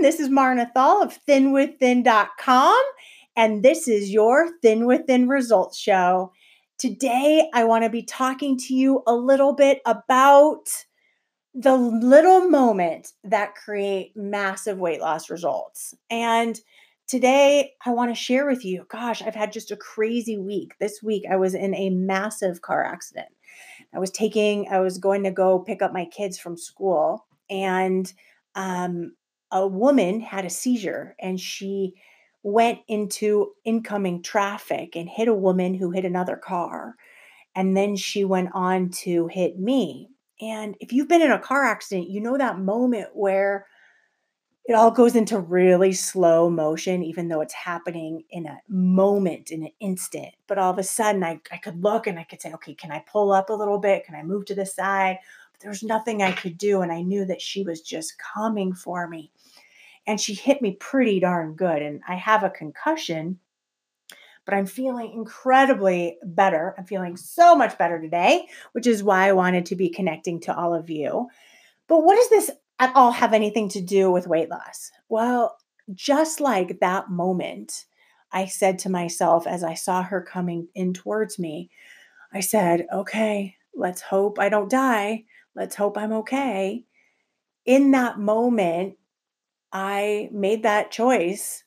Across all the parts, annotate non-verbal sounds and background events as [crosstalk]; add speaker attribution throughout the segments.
Speaker 1: This is Marna Thal of thinwithin.com, and this is your Thin Within Results Show. Today, I want to be talking to you a little bit about the little moments that create massive weight loss results. And today, I want to share with you gosh, I've had just a crazy week. This week, I was in a massive car accident. I was taking, I was going to go pick up my kids from school, and um, a woman had a seizure and she went into incoming traffic and hit a woman who hit another car. And then she went on to hit me. And if you've been in a car accident, you know that moment where it all goes into really slow motion, even though it's happening in a moment, in an instant. But all of a sudden, I, I could look and I could say, okay, can I pull up a little bit? Can I move to the side? But there was nothing I could do. And I knew that she was just coming for me. And she hit me pretty darn good. And I have a concussion, but I'm feeling incredibly better. I'm feeling so much better today, which is why I wanted to be connecting to all of you. But what does this at all have anything to do with weight loss? Well, just like that moment, I said to myself as I saw her coming in towards me, I said, okay, let's hope I don't die. Let's hope I'm okay. In that moment, I made that choice.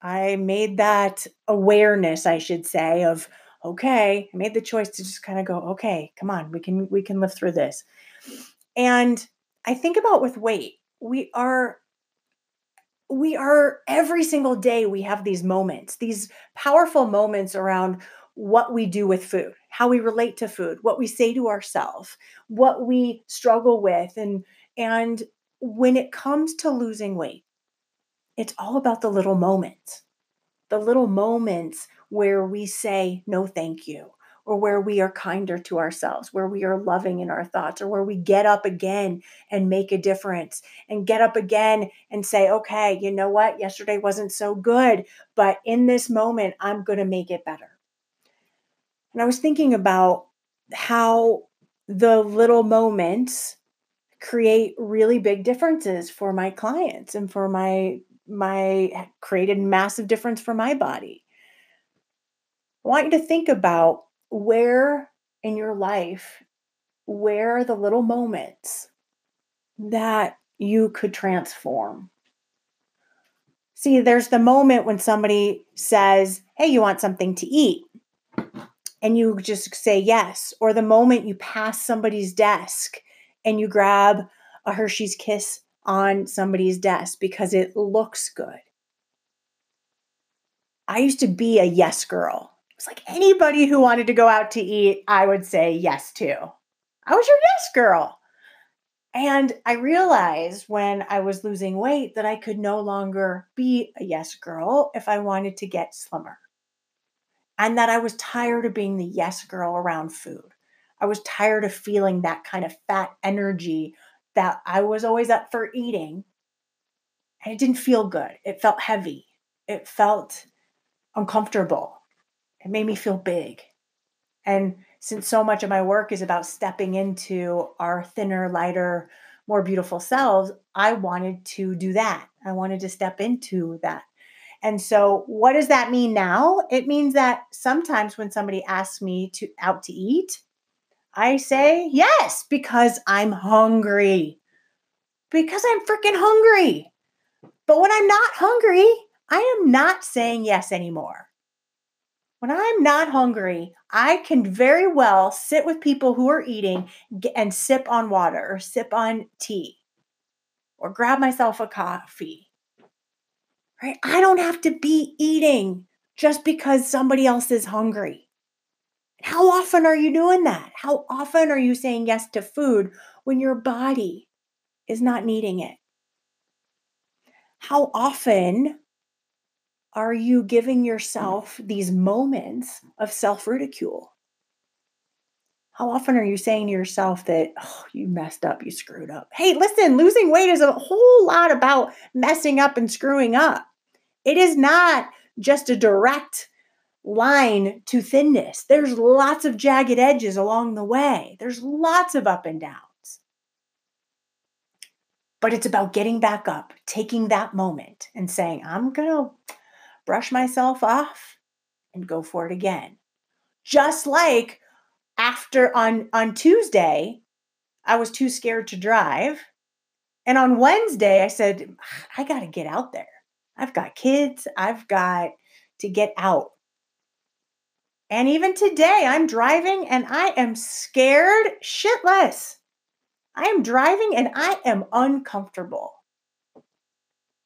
Speaker 1: I made that awareness, I should say, of okay, I made the choice to just kind of go, okay, come on, we can we can live through this. And I think about with weight, we are we are every single day we have these moments, these powerful moments around what we do with food, how we relate to food, what we say to ourselves, what we struggle with and and when it comes to losing weight, it's all about the little moments. The little moments where we say no thank you or where we are kinder to ourselves, where we are loving in our thoughts, or where we get up again and make a difference and get up again and say, okay, you know what? Yesterday wasn't so good, but in this moment, I'm going to make it better. And I was thinking about how the little moments create really big differences for my clients and for my my created massive difference for my body. I want you to think about where in your life, where are the little moments that you could transform. See, there's the moment when somebody says, Hey, you want something to eat? And you just say yes. Or the moment you pass somebody's desk and you grab a Hershey's Kiss on somebody's desk because it looks good. I used to be a yes girl. It's like anybody who wanted to go out to eat, I would say yes to. I was your yes girl. And I realized when I was losing weight that I could no longer be a yes girl if I wanted to get slimmer. And that I was tired of being the yes girl around food. I was tired of feeling that kind of fat energy that I was always up for eating. And it didn't feel good. It felt heavy. It felt uncomfortable. It made me feel big. And since so much of my work is about stepping into our thinner, lighter, more beautiful selves, I wanted to do that. I wanted to step into that. And so, what does that mean now? It means that sometimes when somebody asks me to out to eat, I say yes because I'm hungry. Because I'm freaking hungry. But when I'm not hungry, I am not saying yes anymore. When I'm not hungry, I can very well sit with people who are eating and sip on water or sip on tea or grab myself a coffee. Right? I don't have to be eating just because somebody else is hungry. How often are you doing that? How often are you saying yes to food when your body is not needing it? How often are you giving yourself these moments of self ridicule? How often are you saying to yourself that, oh, you messed up, you screwed up? Hey, listen, losing weight is a whole lot about messing up and screwing up. It is not just a direct line to thinness. There's lots of jagged edges along the way, there's lots of up and downs. But it's about getting back up, taking that moment and saying, I'm going to brush myself off and go for it again. Just like after on on Tuesday, I was too scared to drive. And on Wednesday, I said, I got to get out there. I've got kids. I've got to get out. And even today, I'm driving and I am scared shitless. I am driving and I am uncomfortable.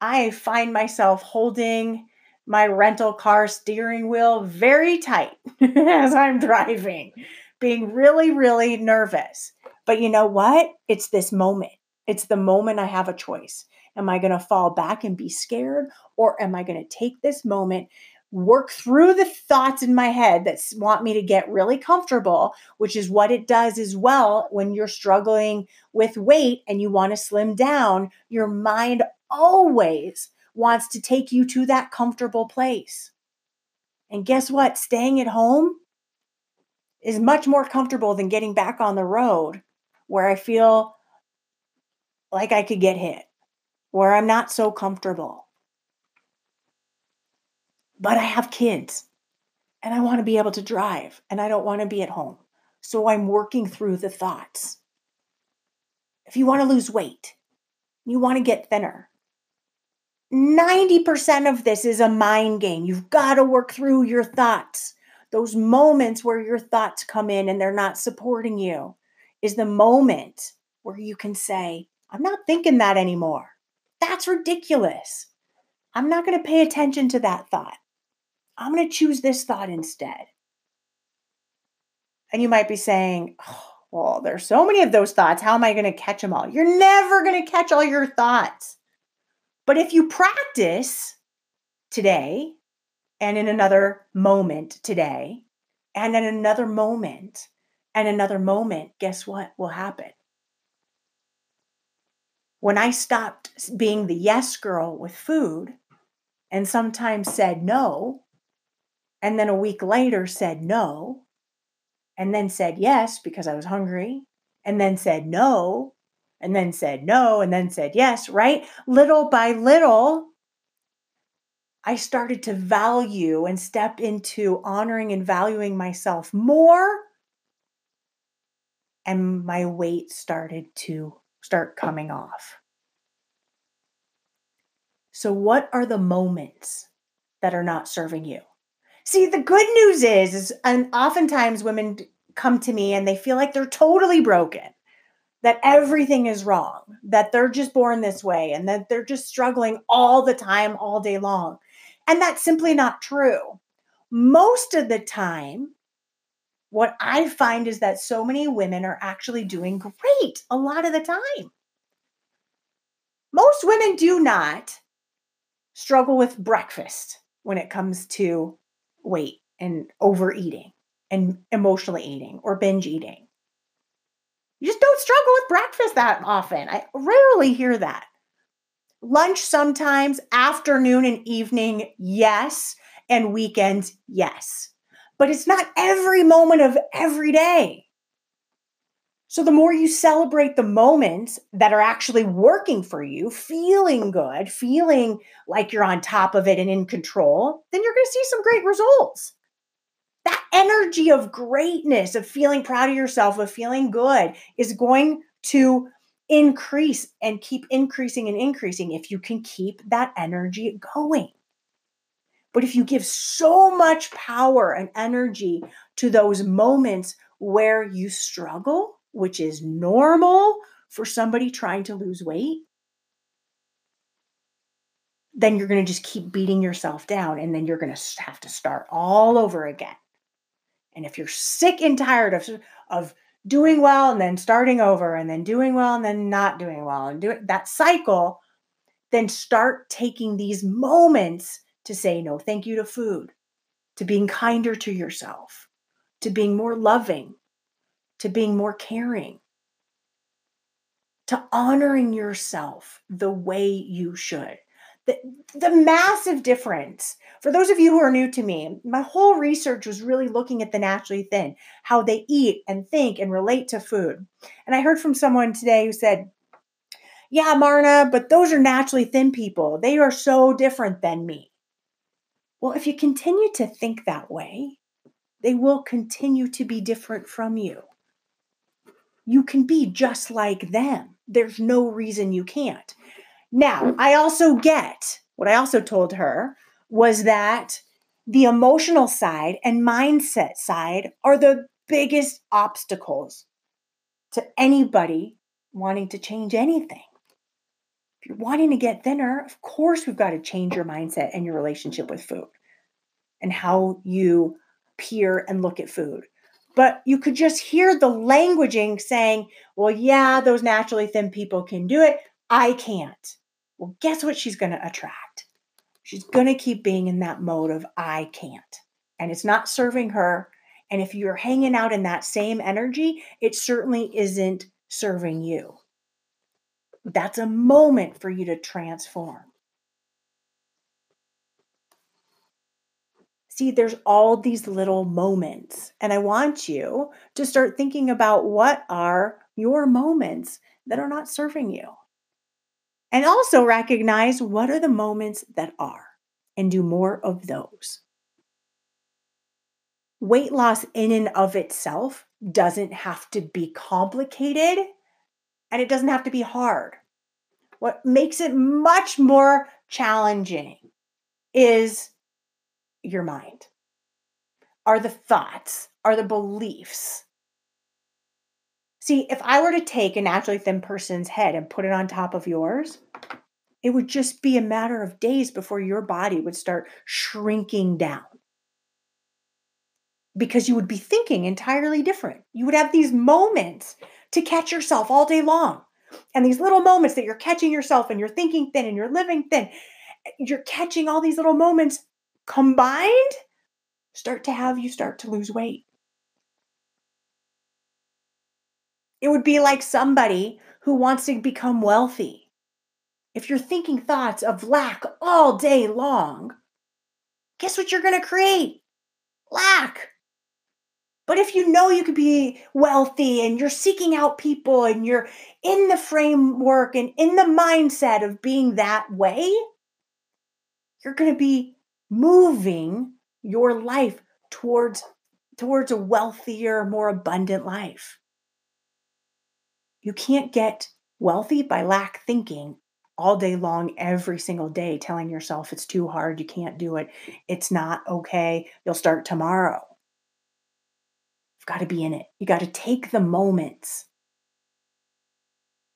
Speaker 1: I find myself holding my rental car steering wheel very tight [laughs] as I'm driving, being really, really nervous. But you know what? It's this moment. It's the moment I have a choice. Am I going to fall back and be scared? Or am I going to take this moment, work through the thoughts in my head that want me to get really comfortable, which is what it does as well when you're struggling with weight and you want to slim down. Your mind always wants to take you to that comfortable place. And guess what? Staying at home is much more comfortable than getting back on the road where I feel like I could get hit, where I'm not so comfortable but I have kids and I want to be able to drive and I don't want to be at home. So I'm working through the thoughts. If you want to lose weight, you want to get thinner. 90% of this is a mind game. You've got to work through your thoughts. Those moments where your thoughts come in and they're not supporting you is the moment where you can say, I'm not thinking that anymore. That's ridiculous. I'm not going to pay attention to that thought. I'm going to choose this thought instead. And you might be saying, oh, well, there's so many of those thoughts. How am I going to catch them all? You're never going to catch all your thoughts. But if you practice today and in another moment today and in another moment and another moment, guess what will happen? When I stopped being the yes girl with food and sometimes said no, and then a week later said no, and then said yes because I was hungry, and then said no, and then said no, and then said yes, right? Little by little, I started to value and step into honoring and valuing myself more. And my weight started to start coming off. So, what are the moments that are not serving you? See, the good news is, is and oftentimes women come to me and they feel like they're totally broken, that everything is wrong, that they're just born this way, and that they're just struggling all the time, all day long. And that's simply not true. Most of the time, what I find is that so many women are actually doing great a lot of the time. Most women do not struggle with breakfast when it comes to weight and overeating and emotionally eating or binge eating. You just don't struggle with breakfast that often. I rarely hear that. Lunch sometimes, afternoon and evening, yes, and weekends, yes. But it's not every moment of every day. So, the more you celebrate the moments that are actually working for you, feeling good, feeling like you're on top of it and in control, then you're going to see some great results. That energy of greatness, of feeling proud of yourself, of feeling good, is going to increase and keep increasing and increasing if you can keep that energy going. But if you give so much power and energy to those moments where you struggle, which is normal for somebody trying to lose weight, then you're going to just keep beating yourself down and then you're going to have to start all over again. And if you're sick and tired of, of doing well and then starting over and then doing well and then not doing well and doing that cycle, then start taking these moments to say no thank you to food, to being kinder to yourself, to being more loving, to being more caring, to honoring yourself the way you should. The, the massive difference for those of you who are new to me, my whole research was really looking at the naturally thin, how they eat and think and relate to food. And I heard from someone today who said, Yeah, Marna, but those are naturally thin people. They are so different than me. Well, if you continue to think that way, they will continue to be different from you. You can be just like them. There's no reason you can't. Now, I also get what I also told her was that the emotional side and mindset side are the biggest obstacles to anybody wanting to change anything. If you're wanting to get thinner, of course, we've got to change your mindset and your relationship with food and how you peer and look at food. But you could just hear the languaging saying, well, yeah, those naturally thin people can do it. I can't. Well, guess what she's going to attract? She's going to keep being in that mode of I can't. And it's not serving her. And if you're hanging out in that same energy, it certainly isn't serving you. That's a moment for you to transform. See, there's all these little moments, and I want you to start thinking about what are your moments that are not serving you. And also recognize what are the moments that are and do more of those. Weight loss, in and of itself, doesn't have to be complicated and it doesn't have to be hard. What makes it much more challenging is your mind, are the thoughts, are the beliefs. See, if I were to take a naturally thin person's head and put it on top of yours, it would just be a matter of days before your body would start shrinking down because you would be thinking entirely different. You would have these moments to catch yourself all day long. And these little moments that you're catching yourself and you're thinking thin and you're living thin, eh, you're catching all these little moments combined start to have you start to lose weight. It would be like somebody who wants to become wealthy. If you're thinking thoughts of lack all day long, guess what you're going to create? Lack. But if you know you could be wealthy and you're seeking out people and you're in the framework and in the mindset of being that way, you're going to be moving your life towards towards a wealthier, more abundant life. You can't get wealthy by lack thinking all day long, every single day, telling yourself it's too hard, you can't do it, it's not okay, you'll start tomorrow You've got to be in it. You got to take the moments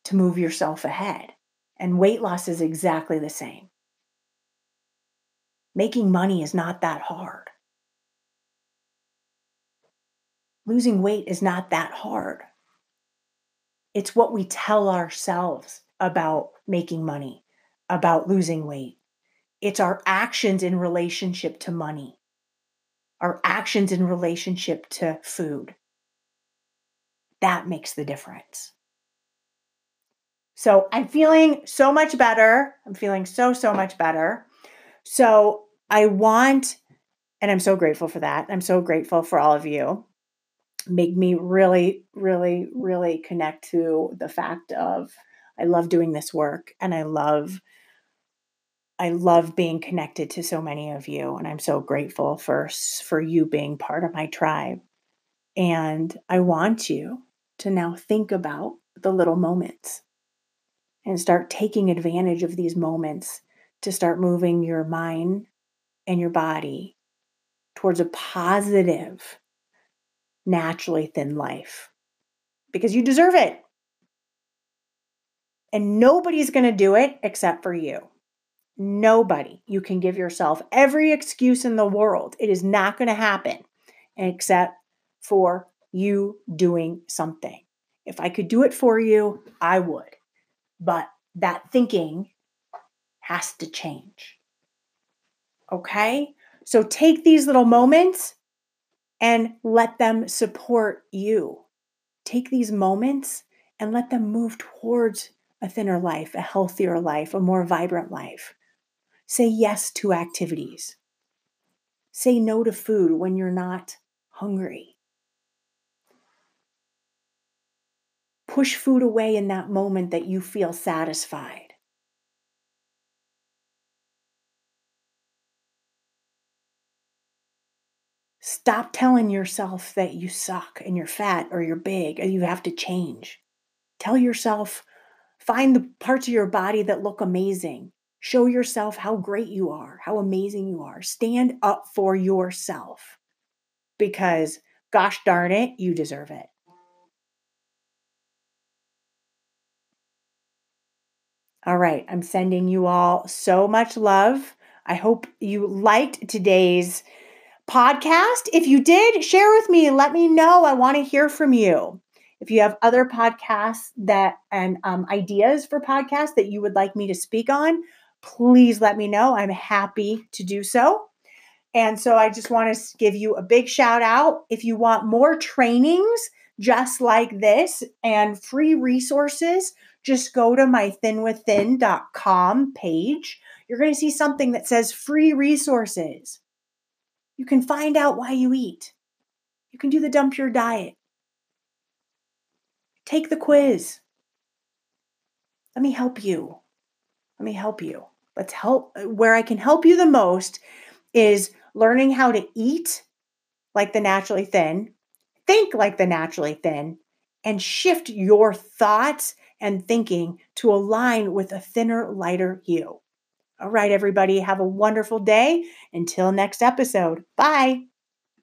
Speaker 1: to move yourself ahead. And weight loss is exactly the same. Making money is not that hard. Losing weight is not that hard. It's what we tell ourselves about making money, about losing weight. It's our actions in relationship to money our actions in relationship to food. That makes the difference. So I'm feeling so much better. I'm feeling so, so much better. So I want, and I'm so grateful for that. I'm so grateful for all of you. Make me really, really, really connect to the fact of I love doing this work and I love I love being connected to so many of you, and I'm so grateful for, for you being part of my tribe. And I want you to now think about the little moments and start taking advantage of these moments to start moving your mind and your body towards a positive, naturally thin life because you deserve it. And nobody's going to do it except for you. Nobody. You can give yourself every excuse in the world. It is not going to happen except for you doing something. If I could do it for you, I would. But that thinking has to change. Okay? So take these little moments and let them support you. Take these moments and let them move towards a thinner life, a healthier life, a more vibrant life. Say yes to activities. Say no to food when you're not hungry. Push food away in that moment that you feel satisfied. Stop telling yourself that you suck and you're fat or you're big or you have to change. Tell yourself, find the parts of your body that look amazing. Show yourself how great you are, how amazing you are. Stand up for yourself because, gosh darn it, you deserve it. All right, I'm sending you all so much love. I hope you liked today's podcast. If you did, share with me. Let me know. I want to hear from you. If you have other podcasts that and um, ideas for podcasts that you would like me to speak on, please let me know. I'm happy to do so. And so I just want to give you a big shout out. If you want more trainings just like this and free resources, just go to my thinwithin.com page. You're going to see something that says free resources. You can find out why you eat. You can do the dump your diet. Take the quiz. Let me help you. Let me help you. Let's help. Where I can help you the most is learning how to eat like the naturally thin, think like the naturally thin, and shift your thoughts and thinking to align with a thinner, lighter you. All right, everybody, have a wonderful day. Until next episode, bye.